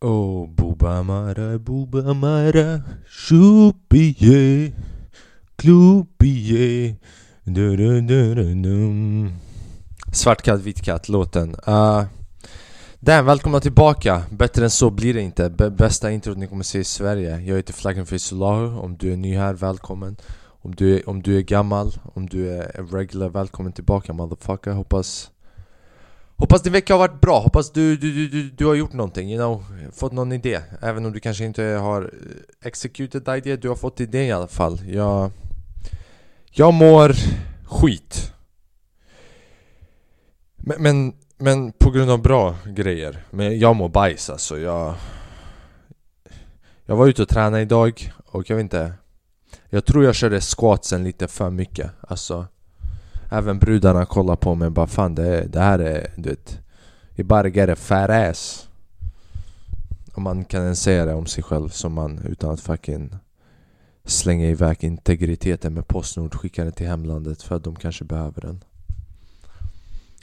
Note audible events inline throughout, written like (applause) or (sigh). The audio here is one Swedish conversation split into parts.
Oh, Bobamara, Bobamara, Shupie, Klupie. Svart katt, vit katt, låten. Uh, Damn, välkomna tillbaka! Bättre än så blir det inte. B bästa introt ni kommer se i Sverige. Jag heter Flaggen Solahu. Om du är ny här, välkommen. Om du, är, om du är gammal, om du är regular, välkommen tillbaka motherfucker. Hoppas Hoppas din vecka har varit bra, hoppas du, du, du, du, har gjort någonting, you know, fått någon idé. Även om du kanske inte har eh, executed idé, du har fått idé i alla fall. Jag... Jag mår skit. Men, men, men på grund av bra grejer. Men jag mår bajs alltså, jag... Jag var ute och tränade idag och jag vet inte. Jag tror jag körde squatsen lite för mycket, alltså. Även brudarna kollar på mig och bara fan det, det här är, du vet I bara är fat ass. Om man kan ens säga det om sig själv som man utan att fucking Slänga iväg integriteten med Postnord skicka den till hemlandet för att de kanske behöver den.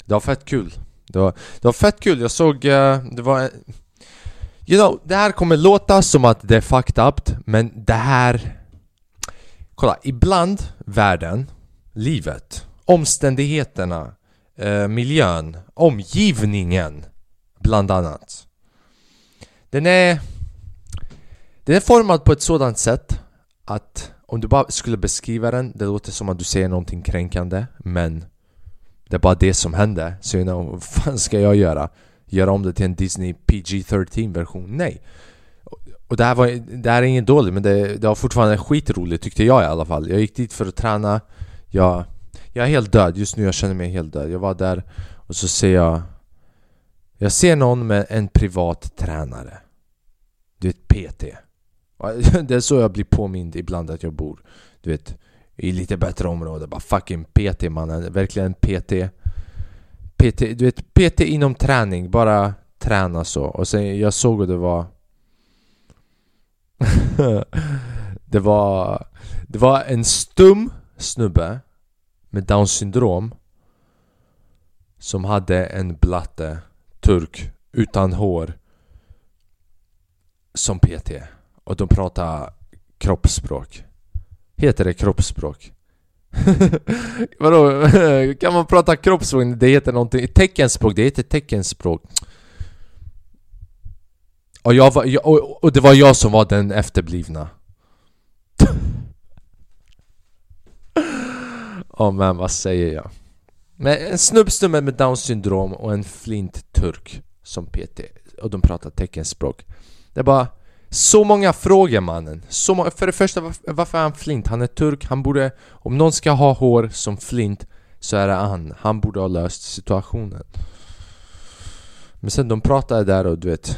Det var fett kul. Det var, det var fett kul, jag såg, eh, det var You know, det här kommer låta som att det är fucked up Men det här Kolla, ibland världen, livet omständigheterna, eh, miljön, omgivningen bland annat. Den är, den är formad på ett sådant sätt att om du bara skulle beskriva den, det låter som att du säger någonting kränkande men det är bara det som händer. Så you know, vad fan ska jag göra? Göra om det till en Disney PG-13 version? Nej! Och det här, var, det här är inget dåligt men det, det var fortfarande skitroligt tyckte jag i alla fall. Jag gick dit för att träna, jag jag är helt död just nu, jag känner mig helt död. Jag var där och så ser jag... Jag ser någon med en privat tränare. Du vet, PT. (laughs) Det är så jag blir påmind ibland att jag bor. Du vet, i lite bättre område. Bara fucking PT mannen. Verkligen PT. PT, du vet, PT inom träning. Bara träna så. Och sen jag såg att det var... (laughs) det var... Det var en stum snubbe med Downs syndrom som hade en blatte, turk, utan hår som PT och de pratade kroppsspråk Heter det kroppsspråk? (laughs) Vadå? (laughs) kan man prata kroppsspråk? Det heter någonting Teckenspråk, det heter teckenspråk och, jag var, och, och det var jag som var den efterblivna Ja oh, men vad säger jag? Men en snubbstumme med down syndrom och en flint turk som PT Och de pratar teckenspråk. Det är bara så många frågor mannen. Så må För det första, varför är han flint? Han är turk, han borde... Om någon ska ha hår som flint så är det han. Han borde ha löst situationen. Men sen de pratade där och du vet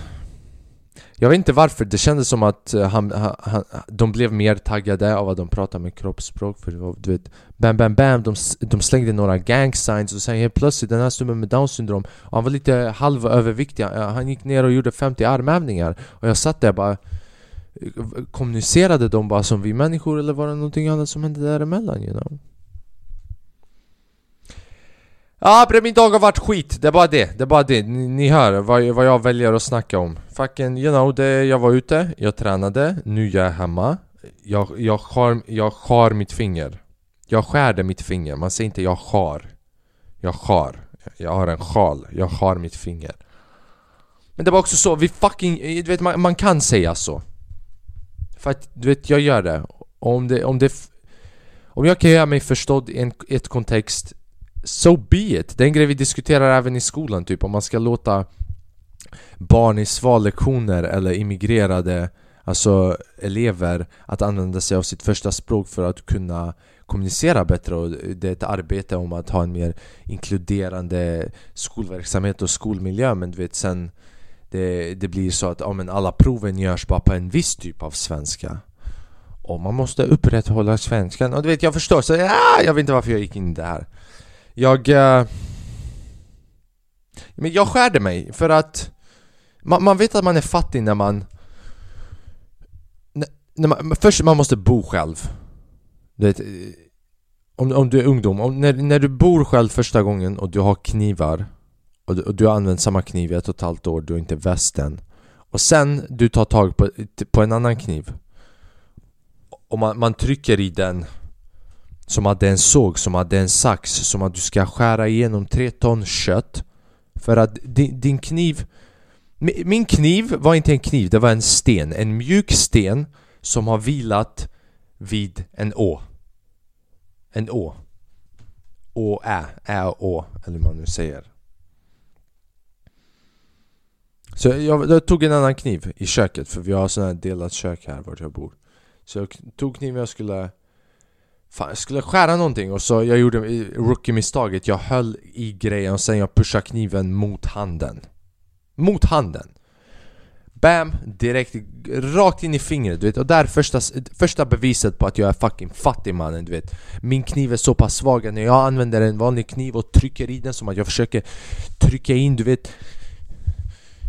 jag vet inte varför, det kändes som att eh, han, han, de blev mer taggade av att de pratade med kroppsspråk för var, du vet Bam bam bam, de, de slängde några gang signs och sen helt plötsligt den här snubben med down syndrom Han var lite halvöverviktig, eh, han gick ner och gjorde 50 armhävningar Och jag satt där bara eh, Kommunicerade de bara som vi människor eller var det någonting annat som hände däremellan you know? Ja, ah, min dag har varit skit, det är bara det, det är bara det. Ni, ni hör vad, vad jag väljer att snacka om. Fucking, you know, det, jag var ute, jag tränade, nu jag är jag hemma. Jag, jag, skär, jag skär mitt finger. Jag skärde mitt finger, man säger inte jag skar Jag skär, Jag har en sjal, jag skär mitt finger. Men det var också så, vi fucking, du vet man, man kan säga så. För att, du vet, jag gör det. Och om det, om det Om jag kan göra mig förstådd i en, ett kontext So be it! Det är en grej vi diskuterar även i skolan typ. Om man ska låta barn i svallektioner eller immigrerade Alltså elever att använda sig av sitt första språk för att kunna kommunicera bättre och det är ett arbete om att ha en mer inkluderande skolverksamhet och skolmiljö. Men du vet sen det, det blir så att ja, men alla proven görs bara på en viss typ av svenska. Och man måste upprätthålla svenskan. Och du vet jag förstår. Så ja, jag vet inte varför jag gick in i det här jag... Uh, men jag skärde mig för att man, man, vet att man är fattig när man... När, när man först man måste bo själv. Du vet, om, om du är ungdom, om, när, när du bor själv första gången och du har knivar och du, och du har använt samma kniv i ett och ett halvt år, du har inte västen och Och sen du tar tag på, på en annan kniv Och man, man trycker i den som att det är en såg, som att det är en sax Som att du ska skära igenom tre ton kött. För att din, din kniv Min kniv var inte en kniv, det var en sten. En mjuk sten som har vilat vid en å. En å. Å, ä, ä, å Eller vad man nu säger. Så jag, jag, tog en annan kniv i köket för vi har sån här delat kök här vart jag bor. Så jag tog kniven jag skulle Fan, jag skulle skära någonting. Och så jag gjorde rookie-misstaget. Jag höll i grejen och sen jag pushade kniven mot handen. Mot handen. Bam! Direkt rakt in i fingret du vet. Och där första, första beviset på att jag är fucking fattig mannen du vet. Min kniv är så pass svag att när jag använder en vanlig kniv och trycker i den som att jag försöker trycka in du vet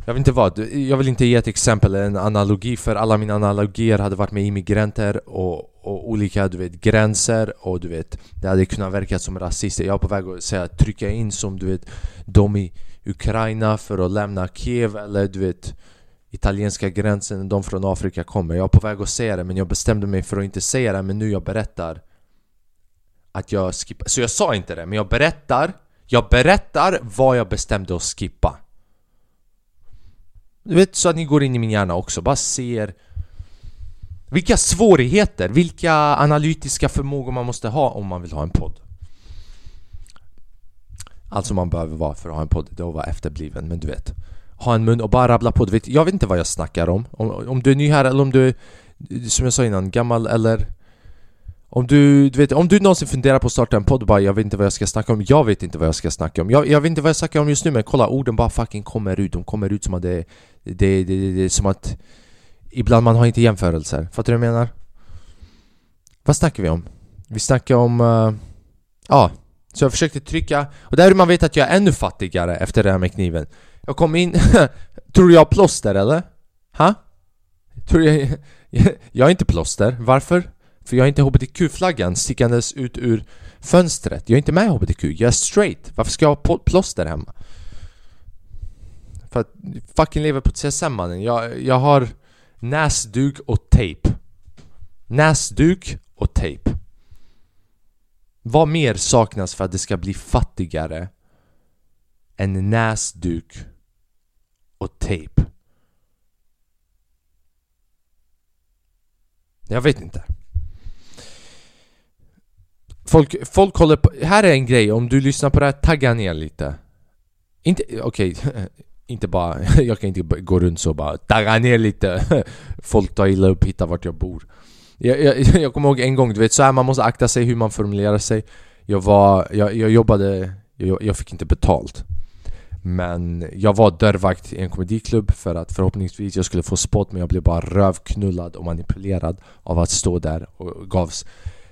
jag vet inte vad, jag vill inte ge ett exempel, en analogi för alla mina analogier hade varit med immigranter och, och olika du vet, gränser och du vet Det hade kunnat verka som rasister. Jag är på väg att säga trycka in som du vet De i Ukraina för att lämna Kiev eller du vet Italienska gränsen, de från Afrika kommer. Jag är på väg att säga det men jag bestämde mig för att inte säga det men nu jag berättar Att jag skippar, så jag sa inte det men jag berättar Jag berättar vad jag bestämde att skippa du vet, så att ni går in i min hjärna också, bara ser vilka svårigheter, vilka analytiska förmågor man måste ha om man vill ha en podd. Alltså man behöver vara för att ha en podd, det är att vara efterbliven, men du vet. Ha en mun och bara rabbla på, du vet, jag vet inte vad jag snackar om. Om, om du är ny här eller om du är, som jag sa innan, gammal eller om du, du vet, om du någonsin funderar på att starta en podd och bara jag vet inte vad jag ska snacka om. Jag vet inte vad jag ska snacka om. Jag, jag vet inte vad jag snackar om just nu men kolla orden bara fucking kommer ut. De kommer ut som att det, är det, det, det, det är som att Ibland man har inte jämförelser Fattar du vad jag menar? Vad snackar vi om? Vi snackar om... Uh, ja, så jag försökte trycka Och där man vet att jag är ännu fattigare efter det här med kniven Jag kom in... (laughs) Tror du jag har plåster eller? Ha? Tror jag... (laughs) jag är inte plåster, varför? För jag har inte HBTQ-flaggan stickandes ut ur fönstret Jag är inte med i HBTQ, jag är straight Varför ska jag ha plåster hemma? För att fucking lever på TSM mannen. Jag, jag har näsduk och tejp. Näsduk och tejp. Vad mer saknas för att det ska bli fattigare än näsduk och tejp? Jag vet inte. Folk, folk håller på, här är en grej, om du lyssnar på det här, tagga ner lite. Inte, okej, okay, (laughs) inte bara, (laughs) jag kan inte gå runt så bara tagga ner lite. (laughs) Folk tar illa upp, hitta vart jag bor. Jag, jag, (laughs) jag kommer ihåg en gång, du vet så här, man måste akta sig hur man formulerar sig. Jag var, jag, jag jobbade, jag, jag fick inte betalt. Men jag var dörrvakt i en komediklubb för att förhoppningsvis jag skulle få spot men jag blev bara rövknullad och manipulerad av att stå där och gavs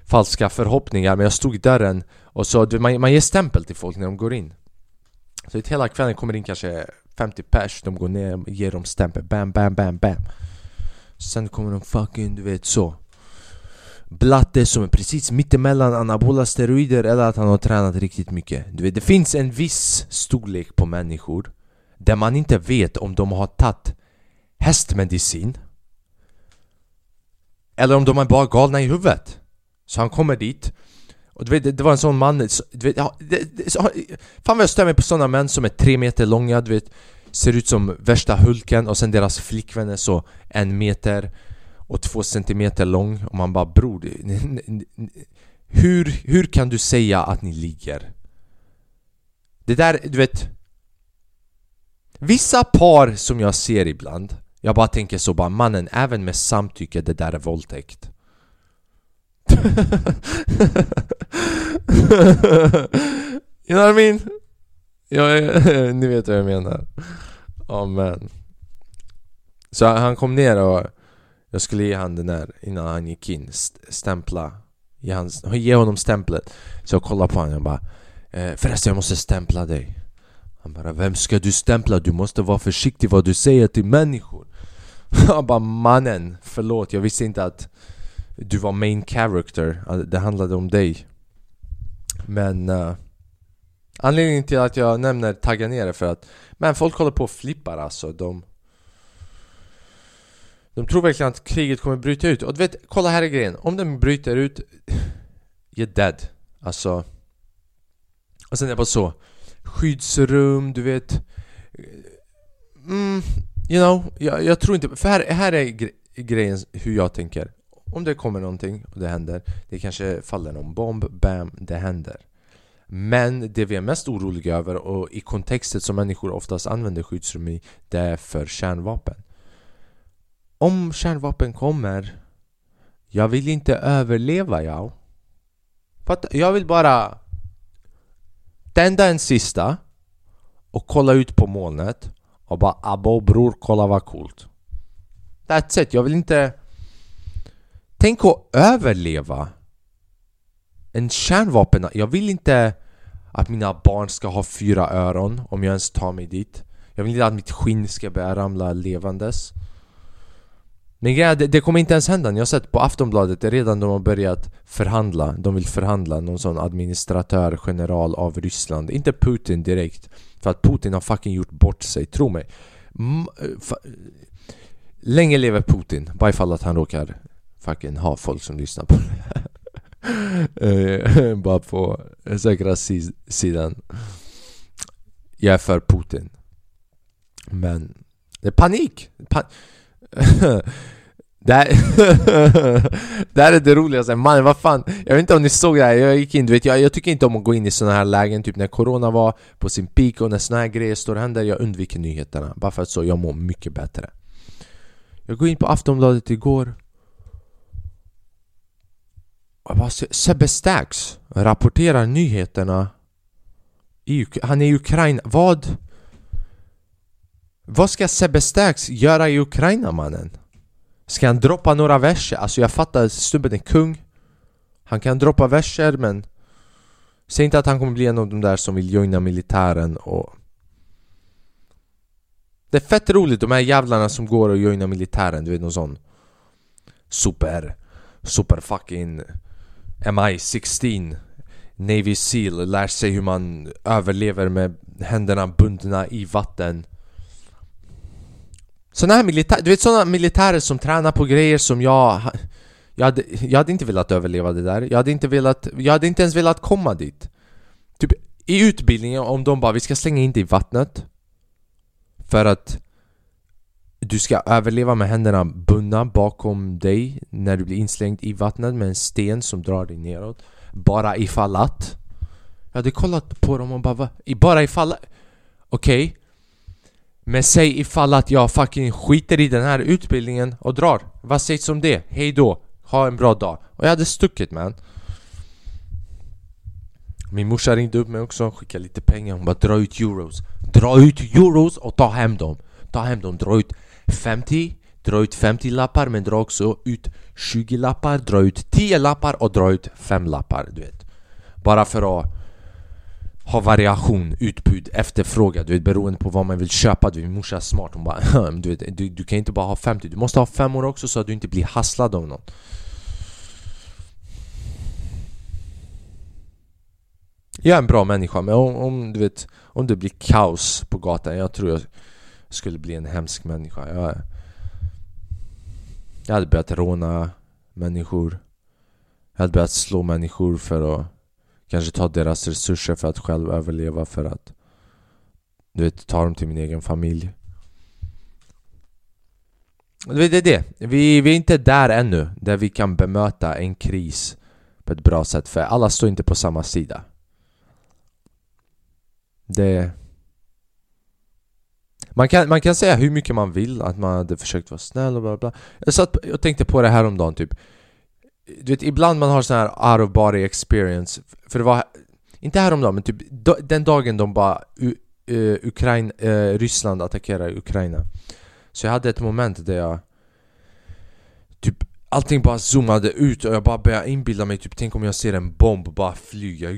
falska förhoppningar. Men jag stod i dörren och så, man, man ger stämpel till folk när de går in. Så hela kvällen kommer in kanske 50 pers, de går ner och ger dem stämpel, bam bam bam bam. Sen kommer de fucking, du vet så. Blatte som är precis mittemellan anabola steroider eller att han har tränat riktigt mycket. Du vet, det finns en viss storlek på människor Där man inte vet om de har tagit hästmedicin Eller om de är bara galna i huvudet. Så han kommer dit och du vet, det var en sån man, du vet, ja, det, det, så, Fan vad jag stör mig på såna män som är tre meter långa, du vet Ser ut som värsta Hulken och sen deras flickvän är så en meter och två centimeter lång och man bara bror hur, hur kan du säga att ni ligger? Det där, du vet Vissa par som jag ser ibland Jag bara tänker så bara mannen, även med samtycke, det där är våldtäkt you know what I mean? Ja, ni vet vad jag menar. Amen oh, men. Så han kom ner och jag skulle ge han den där innan han gick in. Stämpla. Ge, hans, ge honom stämplet. Så jag kollade på honom och bara eh, Förresten jag måste stämpla dig. Han bara Vem ska du stämpla? Du måste vara försiktig vad du säger till människor. (laughs) Han bara mannen, förlåt jag visste inte att du var main character, det handlade om dig Men uh, Anledningen till att jag nämner tagga ner är för att Men folk håller på och flippar alltså, de De tror verkligen att kriget kommer bryta ut. Och du vet, kolla här är grejen. Om den bryter ut, you're dead. Alltså... Och sen är det bara så. Skyddsrum, du vet. Mm, you know, jag, jag tror inte... För här, här är gre grejen hur jag tänker. Om det kommer någonting och det händer, det kanske faller någon bomb, bam, det händer. Men det vi är mest oroliga över och i kontexten som människor oftast använder skyddsrum i, det är för kärnvapen. Om kärnvapen kommer, jag vill inte överleva jag. Jag vill bara tända en sista och kolla ut på molnet och bara abo bror kolla vad coolt. That's it, jag vill inte... Tänk att överleva en kärnvapen... Jag vill inte att mina barn ska ha fyra öron om jag ens tar mig dit. Jag vill inte att mitt skinn ska börja ramla levandes. Men grejen det, det kommer inte ens hända. Jag har sett på Aftonbladet, det är redan de har börjat förhandla. De vill förhandla någon sån administratör, general av Ryssland. Inte Putin direkt. För att Putin har fucking gjort bort sig, tro mig. M eh, Länge lever Putin, bara ifall att han råkar fucking ha folk som lyssnar på det här. (laughs) Eh, (laughs) bara på säkra sidan. Jag är för Putin. Men det är panik! Pan (laughs) det, här, det här är det roligaste, Mannen, vad fan Jag vet inte om ni såg det här, jag gick in, du vet jag, jag tycker inte om att gå in i såna här lägen Typ när corona var på sin peak och när såna här grejer står och händer Jag undviker nyheterna, bara för att så jag mår mycket bättre Jag går in på Aftonbladet igår Sebbe Stax rapporterar nyheterna i, Han är i Ukraina, vad? Vad ska Sebbe Stax göra i Ukraina mannen? Ska han droppa några verser? Alltså jag fattar, snubben är kung Han kan droppa verser men Säg inte att han kommer bli en av de där som vill joina militären och Det är fett roligt de här jävlarna som går och joinar militären, du vet någon sån Super Super fucking MI-16 Navy Seal lär sig hur man överlever med händerna bundna i vatten. Såna här militärer, du vet såna militärer som tränar på grejer som jag jag hade, jag hade inte velat överleva det där, jag hade inte velat, jag hade inte ens velat komma dit. Typ i utbildningen om de bara vi ska slänga in dig i vattnet. För att du ska överleva med händerna bundna bakom dig när du blir inslängd i vattnet med en sten som drar dig neråt. Bara ifall att Jag hade kollat på dem och bara va? Bara ifall Okej. Okay. Men säg ifall att jag fucking skiter i den här utbildningen och drar. Vad sägs om det? Hej då, ha en bra dag. Och jag hade stuckit man. Min morsa ringde upp mig också, skickade lite pengar. Hon bara dra ut euros. Dra ut euros och ta hem dem. Ta hem dem, dra ut 50 Dra ut 50 lappar men dra också ut 20 lappar, dra ut 10 lappar och dra ut 5 lappar du vet. Bara för att ha variation, utbud, efterfrågan, du vet beroende på vad man vill köpa. Du vet, Min morsa är smart, hon bara du, vet, du, du kan inte bara ha 50, du måste ha 5 år också så att du inte blir hasslad av någon. Jag är en bra människa men om, om, du vet Om det blir kaos på gatan, jag tror jag skulle bli en hemsk människa. Jag, jag hade börjat råna människor. Jag hade börjat slå människor för att Kanske ta deras resurser för att själv överleva för att Du vet, ta dem till min egen familj. Det är det. Vi, vi är inte där ännu, där vi kan bemöta en kris på ett bra sätt för alla står inte på samma sida. Det man kan, man kan säga hur mycket man vill att man hade försökt vara snäll och bla bla Jag satt och tänkte på det här om dagen typ. Du vet ibland man har sån här out of body experience För det var Inte häromdagen men typ den dagen de bara uh, eh, Ukraina, uh, eh, Ryssland attackerar Ukraina. Så jag hade ett moment där jag Typ Allting bara zoomade ut och jag bara började inbilla mig typ Tänk om jag ser en bomb bara flyga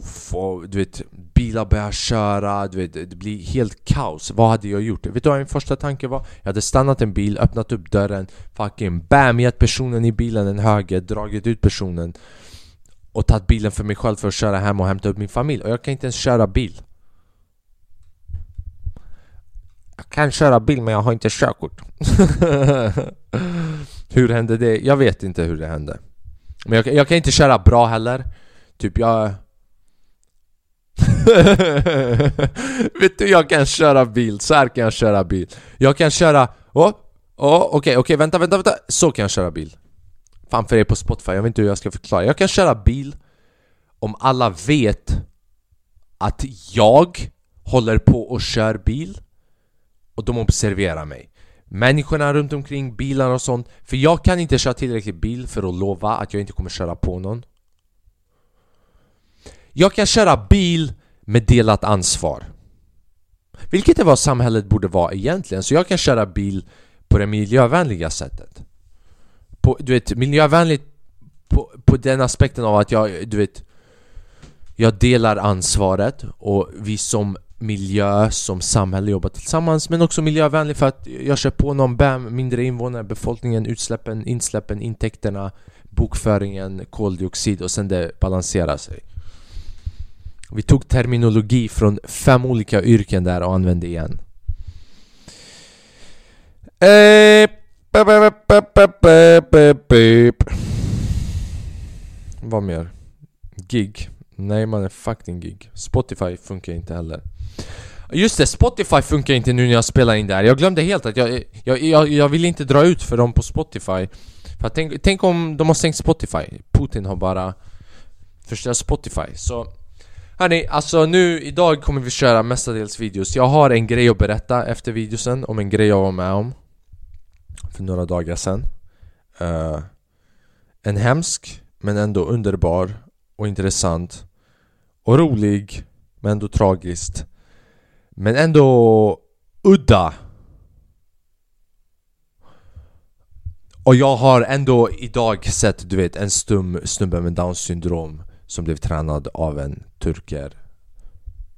poff och du vet bilar börjar köra, du vet det blir helt kaos. Vad hade jag gjort? Vet du vad min första tanke var? Jag hade stannat en bil, öppnat upp dörren, fucking BAM! Gett personen i bilen en höger, dragit ut personen och tagit bilen för mig själv för att köra hem och hämta upp min familj och jag kan inte ens köra bil. Jag kan köra bil men jag har inte körkort. (laughs) hur hände det? Jag vet inte hur det hände. Men jag, jag kan inte köra bra heller. Typ jag... (laughs) Vet du, jag kan köra bil. Så här kan jag köra bil. Jag kan köra... Åh, oh, oh, okej, okay, okay, vänta, vänta, vänta. Så kan jag köra bil. Fan för er på Spotify, jag vet inte hur jag ska förklara. Jag kan köra bil om alla vet att jag håller på och kör bil och de observerar mig. Människorna runt omkring, bilar och sånt. För jag kan inte köra tillräckligt bil för att lova att jag inte kommer köra på någon. Jag kan köra bil med delat ansvar. Vilket är vad samhället borde vara egentligen. Så jag kan köra bil på det miljövänliga sättet. På, du vet, miljövänligt på, på den aspekten av att jag, du vet Jag delar ansvaret och vi som miljö, som samhälle jobbar tillsammans Men också miljövänligt för att jag kör på någon BAM, mindre invånare, befolkningen, utsläppen, insläppen, intäkterna Bokföringen, koldioxid och sen det balanserar sig vi tog terminologi från fem olika yrken där och använde igen. Eh, Vad mer? Gig? Nej man är fucking gig. Spotify funkar inte heller. Just det, Spotify funkar inte nu när jag spelar in där. Jag glömde helt att jag, jag, jag, jag vill inte dra ut för dem på Spotify. För tänk, tänk om de har stängt Spotify. Putin har bara förstört Spotify. Så Hörni, alltså nu idag kommer vi köra mestadels videos. Jag har en grej att berätta efter videosen om en grej jag var med om För några dagar sedan. Uh, En hemsk men ändå underbar och intressant och rolig men ändå tragiskt men ändå udda. Och jag har ändå idag sett, du vet, en stum snubbe med down syndrom som blev tränad av en turker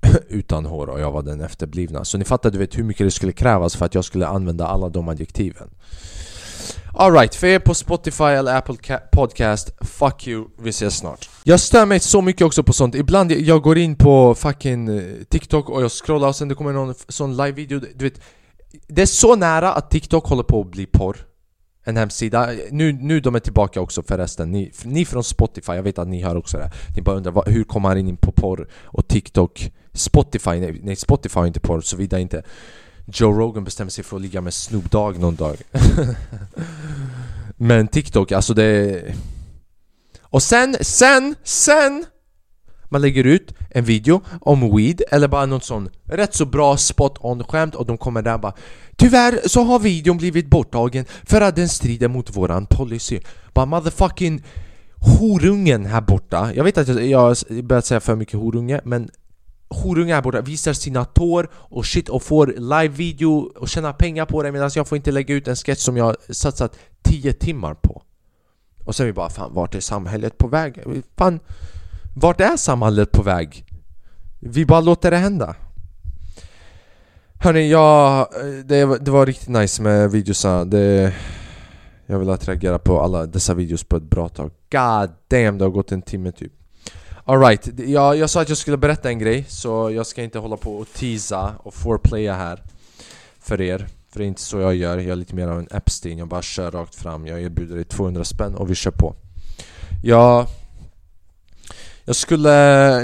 (clears throat) utan hår och jag var den efterblivna. Så ni fattar du vet hur mycket det skulle krävas för att jag skulle använda alla de adjektiven. Alright, för er på Spotify eller Apple Podcast, fuck you, vi ses snart. Jag stör mig så mycket också på sånt, ibland jag går in på fucking eh, TikTok och jag scrollar och sen det kommer någon sån live-video, du vet Det är så nära att TikTok håller på att bli porr en hemsida, nu, nu de är tillbaka också förresten, ni, ni från Spotify, jag vet att ni hör också det Ni bara undrar, vad, hur kommer han in på porr och TikTok? Spotify, nej, nej Spotify är inte porr såvida inte Joe Rogan bestämmer sig för att ligga med Snoop Dogg någon dag (laughs) Men TikTok, alltså det... Och sen, sen, sen! Man lägger ut en video om weed eller bara någon sån rätt så bra spot on skämt och de kommer där bara Tyvärr så har videon blivit borttagen för att den strider mot våran policy Bara motherfucking horungen här borta Jag vet att jag, jag börjat säga för mycket horunge men horungar borta visar sina tår och shit och får live-video och tjäna pengar på det medan jag får inte lägga ut en sketch som jag satsat 10 timmar på. Och sen är vi bara fan, vart är samhället på väg? Fan, vart är samhället på väg? Vi bara låter det hända. Hörni, ja, eh, det, det var riktigt nice med videosarna. Det, jag vill att reagera på alla dessa videos på ett bra tag. God damn, det har gått en timme typ. Alright, jag, jag sa att jag skulle berätta en grej så jag ska inte hålla på och teasa och foreplaya här för er För det är inte så jag gör, jag är lite mer av en Epstein, jag bara kör rakt fram Jag erbjuder dig 200 spänn och vi kör på Jag... Jag skulle,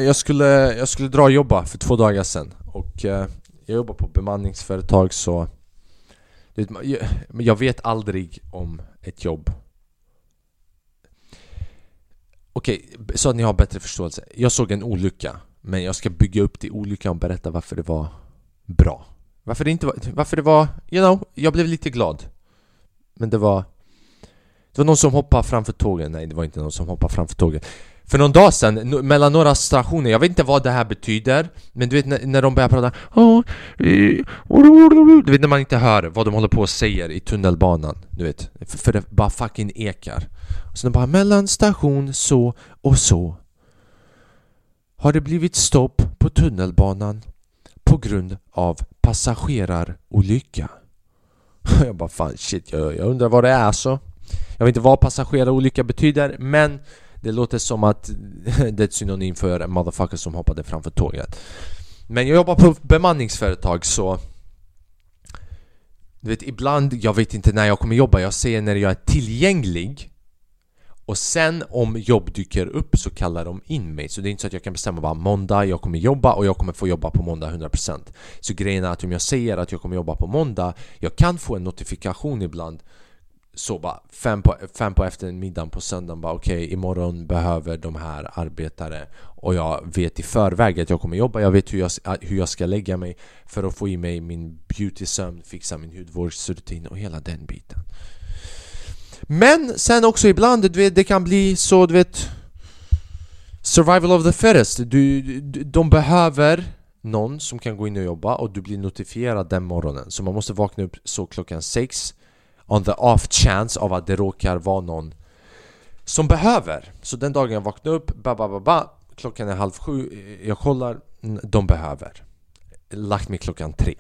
jag skulle, jag skulle dra och jobba för två dagar sedan och eh, jag jobbar på bemanningsföretag så jag vet aldrig om ett jobb Okej, okay, så att ni har bättre förståelse. Jag såg en olycka, men jag ska bygga upp det olyckan och berätta varför det var bra. Varför det inte var... Varför det var... You know, jag blev lite glad. Men det var... Det var någon som hoppade framför tågen. Nej, det var inte någon som hoppade framför tågen. För någon dag sedan, mellan några stationer, jag vet inte vad det här betyder Men du vet när, när de börjar prata ah, Du vet när man inte hör vad de håller på och säger i tunnelbanan Du vet, för det bara fucking ekar. Så de bara mellan station så och så Har det blivit stopp på tunnelbanan på grund av passagerarolycka. (laughs) Jag bara fan shit, jag, jag undrar vad det är så Jag vet inte vad passagerarolycka betyder men det låter som att (laughs) det är ett synonym för en motherfucker som hoppade framför tåget. Men jag jobbar på bemanningsföretag så Du vet, ibland, jag vet inte när jag kommer jobba, jag säger när jag är tillgänglig och sen om jobb dyker upp så kallar de in mig. Så det är inte så att jag kan bestämma bara måndag, jag kommer jobba och jag kommer få jobba på måndag 100% Så grejen är att om jag säger att jag kommer jobba på måndag Jag kan få en notifikation ibland så bara fem på, fem på eftermiddagen på söndagen bara okej okay, imorgon behöver de här arbetare och jag vet i förväg att jag kommer jobba, jag vet hur jag, hur jag ska lägga mig för att få i mig min beauty-sömn, fixa min hudvårdsrutin och hela den biten. Men sen också ibland, du vet, det kan bli så du vet Survival of the fittest, du, du, de behöver någon som kan gå in och jobba och du blir notifierad den morgonen. Så man måste vakna upp så klockan sex on the off chance av att det råkar vara någon som behöver. Så den dagen jag vaknar upp, ba, ba, ba, ba, klockan är halv sju, jag kollar, de behöver. Lagt mig klockan tre.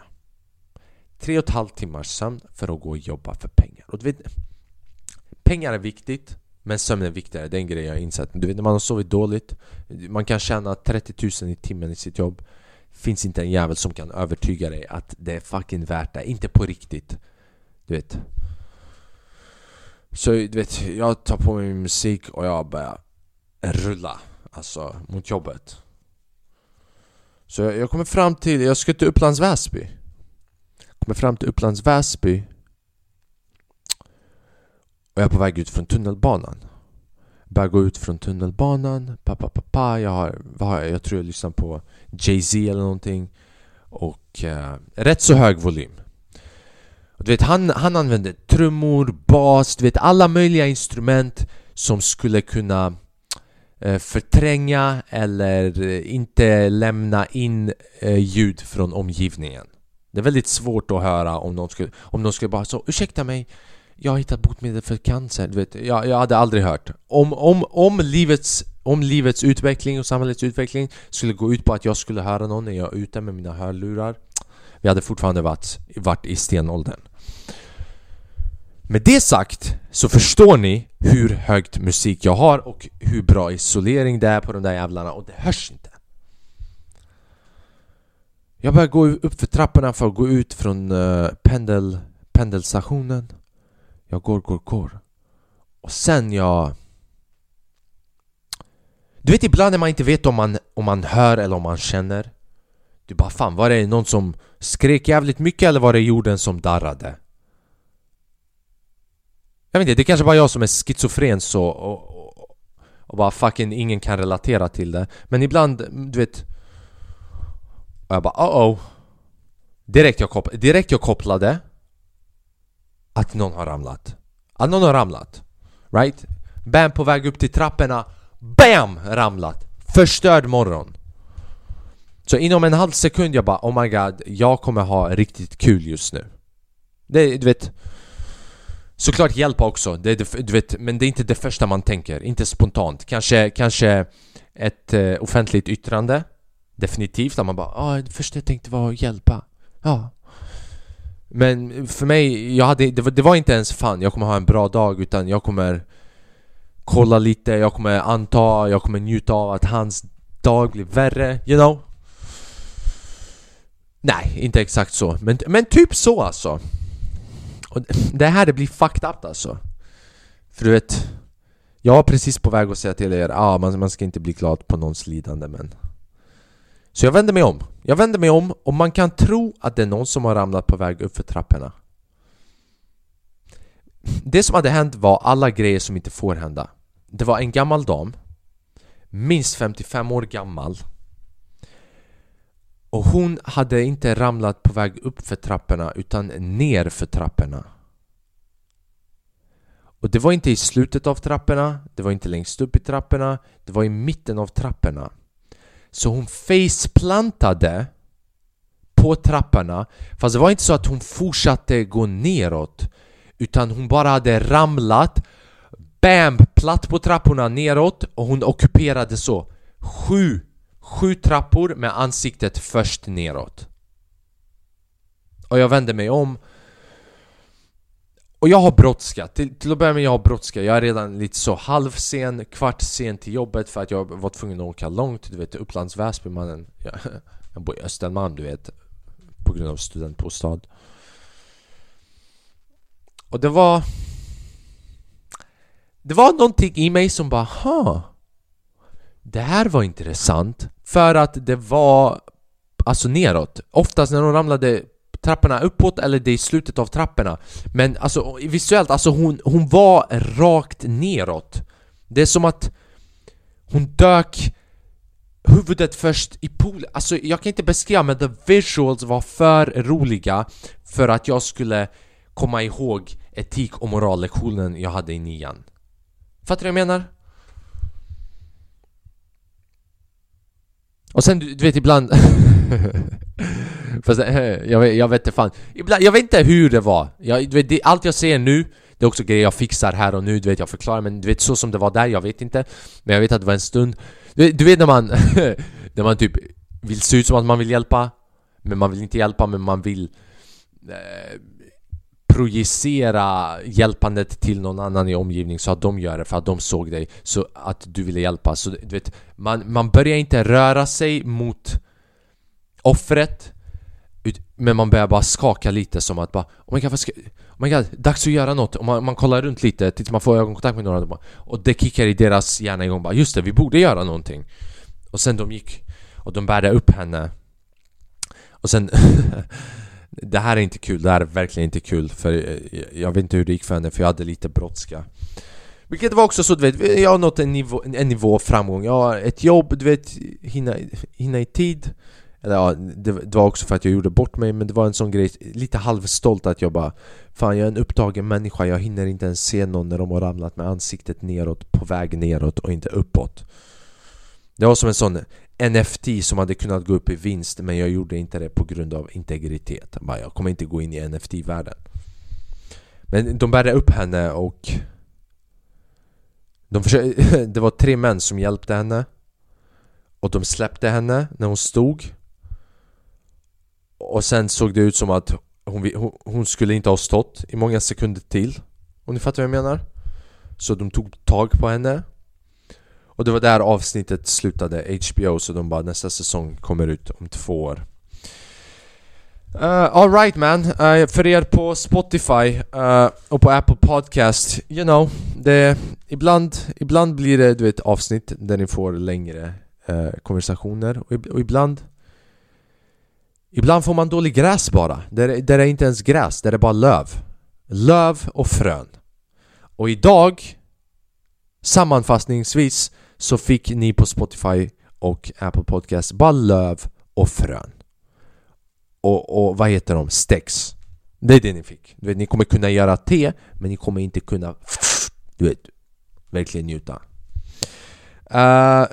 Tre och ett halvt timmars sömn för att gå och jobba för pengar. Och du vet, pengar är viktigt, men sömn är viktigare. Det är en grej jag har insett. Du vet när man har sovit dåligt, man kan tjäna 30 000 i timmen i sitt jobb. Finns inte en jävel som kan övertyga dig att det är fucking värt det. Inte på riktigt. Du vet. Så du vet, jag tar på mig min musik och jag börjar rulla Alltså mot jobbet. Så jag, jag kommer fram till, jag ska till Upplands Väsby. Kommer fram till Upplands Väsby. Och jag är på väg ut från tunnelbanan. Börjar gå ut från tunnelbanan, pappa pappa, jag har, vad har jag? Jag tror jag lyssnar på Jay-Z eller någonting. Och eh, rätt så hög volym du vet, han, han använde trummor, bas, du vet alla möjliga instrument som skulle kunna eh, förtränga eller eh, inte lämna in eh, ljud från omgivningen. Det är väldigt svårt att höra om någon skulle, om någon skulle bara så ursäkta mig jag har hittat botemedel för cancer, du vet, jag, jag hade aldrig hört. Om, om, om, livets, om livets utveckling och samhällets utveckling skulle gå ut på att jag skulle höra någon när jag är ute med mina hörlurar vi hade fortfarande varit, varit i stenåldern med det sagt så förstår ni hur högt musik jag har och hur bra isolering det är på de där jävlarna och det hörs inte. Jag börjar gå upp för trapporna för att gå ut från eh, pendel, pendelstationen. Jag går, går, går. Och sen jag... Du vet ibland när man inte vet om man, om man hör eller om man känner. Du bara fan var det någon som skrek jävligt mycket eller var det jorden som darrade? Jag vet inte, det är kanske bara jag som är schizofren så och, och, och bara fucking ingen kan relatera till det. Men ibland, du vet Och jag bara oh oh Direkt jag, koppl direkt jag kopplade Att någon har ramlat. Att någon har ramlat. Right? Bam på väg upp till trapporna. BAM! Ramlat. Förstörd morgon. Så inom en halv sekund jag bara oh my god Jag kommer ha riktigt kul just nu. Det, du vet Såklart hjälpa också, det är, du vet, men det är inte det första man tänker, inte spontant. Kanske, kanske ett uh, offentligt yttrande. Definitivt, att man bara ah, det första jag tänkte var att hjälpa. Ja. Men för mig, jag hade, det, var, det var inte ens fan jag kommer ha en bra dag utan jag kommer Kolla lite, jag kommer anta, jag kommer njuta av att hans dag blir värre, you know? Nej, inte exakt så, men, men typ så alltså. Och det här det blir fucked up alltså. För du vet Jag var precis på väg att säga till er ah, man, man ska inte bli glad på någons lidande men. Så jag vänder mig om. Jag vänder mig om och man kan tro att det är någon som har ramlat på väg upp för trapporna. Det som hade hänt var alla grejer som inte får hända. Det var en gammal dam Minst 55 år gammal och hon hade inte ramlat på väg upp för trapporna utan ner för trapporna. Och det var inte i slutet av trapporna, det var inte längst upp i trapporna, det var i mitten av trapporna. Så hon faceplantade på trapporna Fast det var inte så att hon fortsatte gå neråt Utan hon bara hade ramlat Bam! Platt på trapporna neråt och hon ockuperade så sju Sju trappor med ansiktet först neråt. Och jag vänder mig om. Och jag har brådska, till, till att börja med jag har brådska Jag är redan lite så halvsen, kvart sen till jobbet för att jag var tvungen att åka långt. Du vet Upplands Väsby mannen. Jag, (laughs) jag bor i Östermalm du vet På grund av studentbostad. Och det var... Det var någonting i mig som bara ha det här var intressant För att det var Alltså neråt. Oftast när hon ramlade trapporna uppåt eller det är i slutet av trapporna. Men alltså visuellt, alltså hon, hon var rakt neråt. Det är som att hon dök huvudet först i poolen Alltså jag kan inte beskriva men the visuals var för roliga för att jag skulle komma ihåg etik och morallektionen jag hade i nian. Fattar du vad jag menar? Och sen du, du vet ibland (laughs) Fast, eh, jag, vet, jag vet inte fan. Ibland, Jag vet inte hur det var. Jag, du vet, det, Allt jag ser nu Det är också grejer jag fixar här och nu, du vet jag förklarar men du vet så som det var där, jag vet inte. Men jag vet att det var en stund Du, du vet när man (laughs) När man typ vill se ut som att man vill hjälpa Men man vill inte hjälpa men man vill eh, projicera hjälpandet till någon annan i omgivningen så att de gör det för att de såg dig så att du ville hjälpa. Så du vet, man, man börjar inte röra sig mot offret men man börjar bara skaka lite som att bara Oh my god, vad ska, oh my god dags att göra något. Och man, man kollar runt lite tills man får ögonkontakt med några och det kickar i deras hjärna igång bara Just det, vi borde göra någonting. Och sen de gick och de bärde upp henne. Och sen (laughs) Det här är inte kul, det här är verkligen inte kul för eh, jag vet inte hur det gick för henne för jag hade lite brådska. Vilket var också så, du vet, jag har nått en nivå, en nivå framgång. Jag har ett jobb, du vet, hinna, hinna i tid. Eller ja, det, det, var också för att jag gjorde bort mig men det var en sån grej, lite halvstolt att jag bara Fan jag är en upptagen människa, jag hinner inte ens se någon när de har ramlat med ansiktet neråt, på väg neråt och inte uppåt. Det var som en sån NFT som hade kunnat gå upp i vinst men jag gjorde inte det på grund av integritet. Bara, jag kommer inte gå in i NFT-världen. Men de bärde upp henne och de försökte, (laughs) det var tre män som hjälpte henne och de släppte henne när hon stod och sen såg det ut som att hon, hon skulle inte ha stått i många sekunder till Om ni fattar vad jag menar? Så de tog tag på henne och det var där avsnittet slutade, HBO, så de bara nästa säsong kommer ut om två år. Eh, uh, Alright man, uh, för er på Spotify uh, och på Apple Podcast, you know, det, ibland, ibland blir det du vet, avsnitt där ni får längre uh, konversationer och, och, ibland Ibland får man dålig gräs bara, där, där det är inte ens gräs, där det är bara löv. Löv och frön. Och idag Sammanfattningsvis så fick ni på Spotify och Apple Podcast bara löv och frön. Och, och vad heter de? Stex. Det är det ni fick. Du vet, ni kommer kunna göra te, men ni kommer inte kunna (sniffs) du vet, verkligen njuta. Uh, (laughs)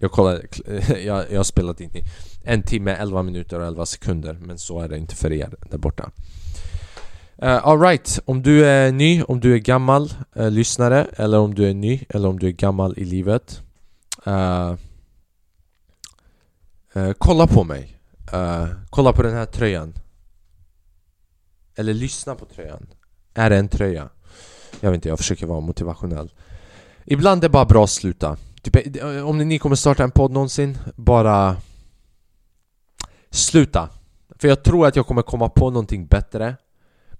jag kollar. (laughs) jag, jag har spelat in i en timme, 11 minuter och 11 sekunder Men så är det inte för er där borta Uh, Alright, om du är ny, om du är gammal uh, lyssnare eller om du är ny eller om du är gammal i livet uh, Kolla på mig. Kolla på den här tröjan. Eller lyssna på tröjan. Är det en tröja? Jag vet inte, jag försöker vara motivationell. Ibland är det bara bra att sluta. Typ, Om ni kommer starta en podd någonsin, bara Sluta! För jag tror att jag kommer komma på någonting bättre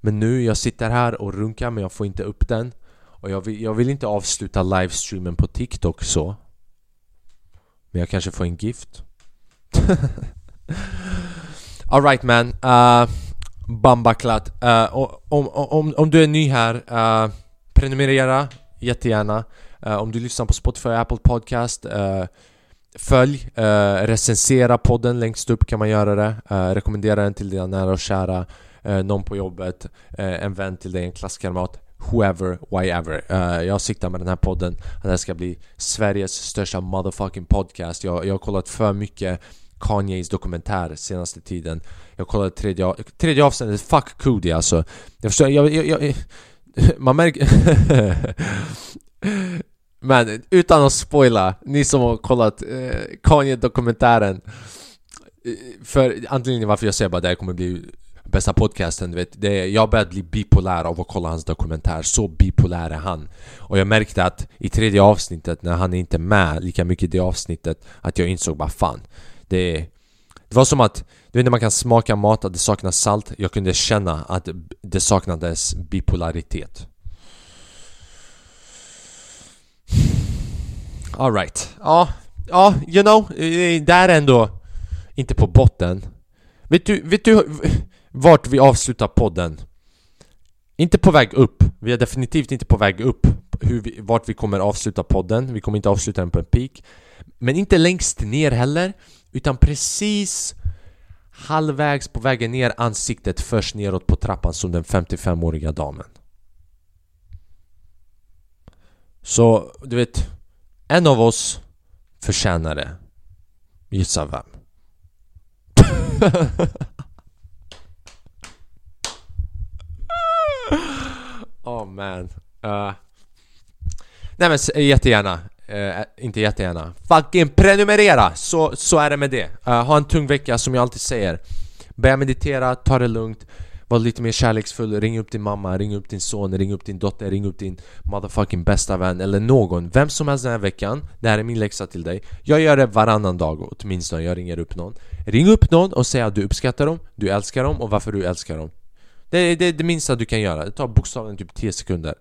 men nu, jag sitter här och runkar men jag får inte upp den. Och jag vill, jag vill inte avsluta livestreamen på TikTok så. Men jag kanske får en gift. (laughs) Alright man, eh, uh, Bambaklat uh, eh, om, om, om du är ny här, uh, prenumerera jättegärna. Uh, Om du lyssnar på Spotify och Apple Podcast uh, Följ, uh, recensera podden längst upp kan man göra det. Rekommendera den till dina nära och kära. Eh, någon på jobbet, eh, en vän till dig, en klasskamrat Whoever, whyever. Uh, eh, jag siktar med den här podden att det här ska bli Sveriges största motherfucking podcast. Jag, jag har kollat för mycket Kanyes dokumentär senaste tiden. Jag kollade tredje, tredje avsnittet, fuck Cody alltså. Jag förstår, jag, jag, jag (laughs) man märker... (laughs) Men utan att spoila, ni som har kollat eh, Kanye-dokumentären eh, För anledningen varför jag säger bara att det här kommer bli bästa podcasten, du vet, det, jag började bli bipolär av att kolla hans dokumentär, så bipolär är han. Och jag märkte att i tredje avsnittet, när han är inte med lika mycket i det avsnittet Att jag insåg bara fan, det Det var som att, du vet när man kan smaka mat, att det saknas salt. Jag kunde känna att det saknades bipolaritet. Alright, ja, ja, you know, det är ändå Inte på botten. Vet du, vet du vart vi avslutar podden? Inte på väg upp, vi är definitivt inte på väg upp hur vi, vart vi kommer avsluta podden, vi kommer inte avsluta den på en peak. Men inte längst ner heller, utan precis halvvägs på vägen ner ansiktet först neråt på trappan som den 55-åriga damen. Så, du vet, en av oss förtjänar det. Gissa vem? (laughs) oh man. Uh. Nej men eh, jättegärna. Uh, Inte jättegärna. Fucking prenumerera! Så, så är det med det. Uh, Ha en tung vecka som jag alltid säger. Börja meditera, ta det lugnt. Var lite mer kärleksfull, ring upp din mamma, ring upp din son, ring upp din dotter, ring upp din motherfucking bästa vän eller någon. Vem som helst den här veckan, det här är min läxa till dig. Jag gör det varannan dag åtminstone, jag ringer upp någon. Ring upp någon och säg att du uppskattar dem, du älskar dem och varför du älskar dem. Det är det, det minsta du kan göra, det tar bokstavligen typ 10 sekunder.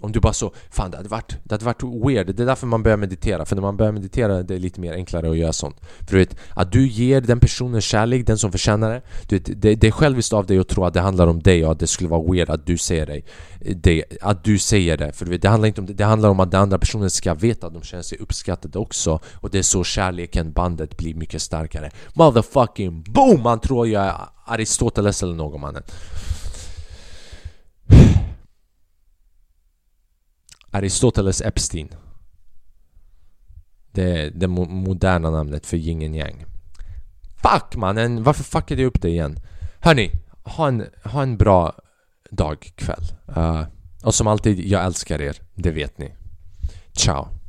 Om du bara så, fan det hade, varit, det hade varit weird, det är därför man börjar meditera För när man börjar meditera det är lite mer enklare att göra sånt. För du vet, att du ger den personen kärlek, den som förtjänar det. Du vet, det, det är själviskt av dig att tro att det handlar om dig och att det skulle vara weird att du säger dig det, Att du säger det, för du vet, det handlar inte om det, det handlar om att den andra personen ska veta att de känner sig uppskattade också. Och det är så kärleken, bandet blir mycket starkare. Motherfucking boom! Man tror jag är Aristoteles eller någon mannen Aristoteles Epstein. Det är det moderna namnet för yin och yang Fuck mannen, varför fuckade jag upp det igen? Hörni, ha en, ha en bra dag, kväll uh, eh, Och som alltid, jag älskar er, det vet ni. Ciao.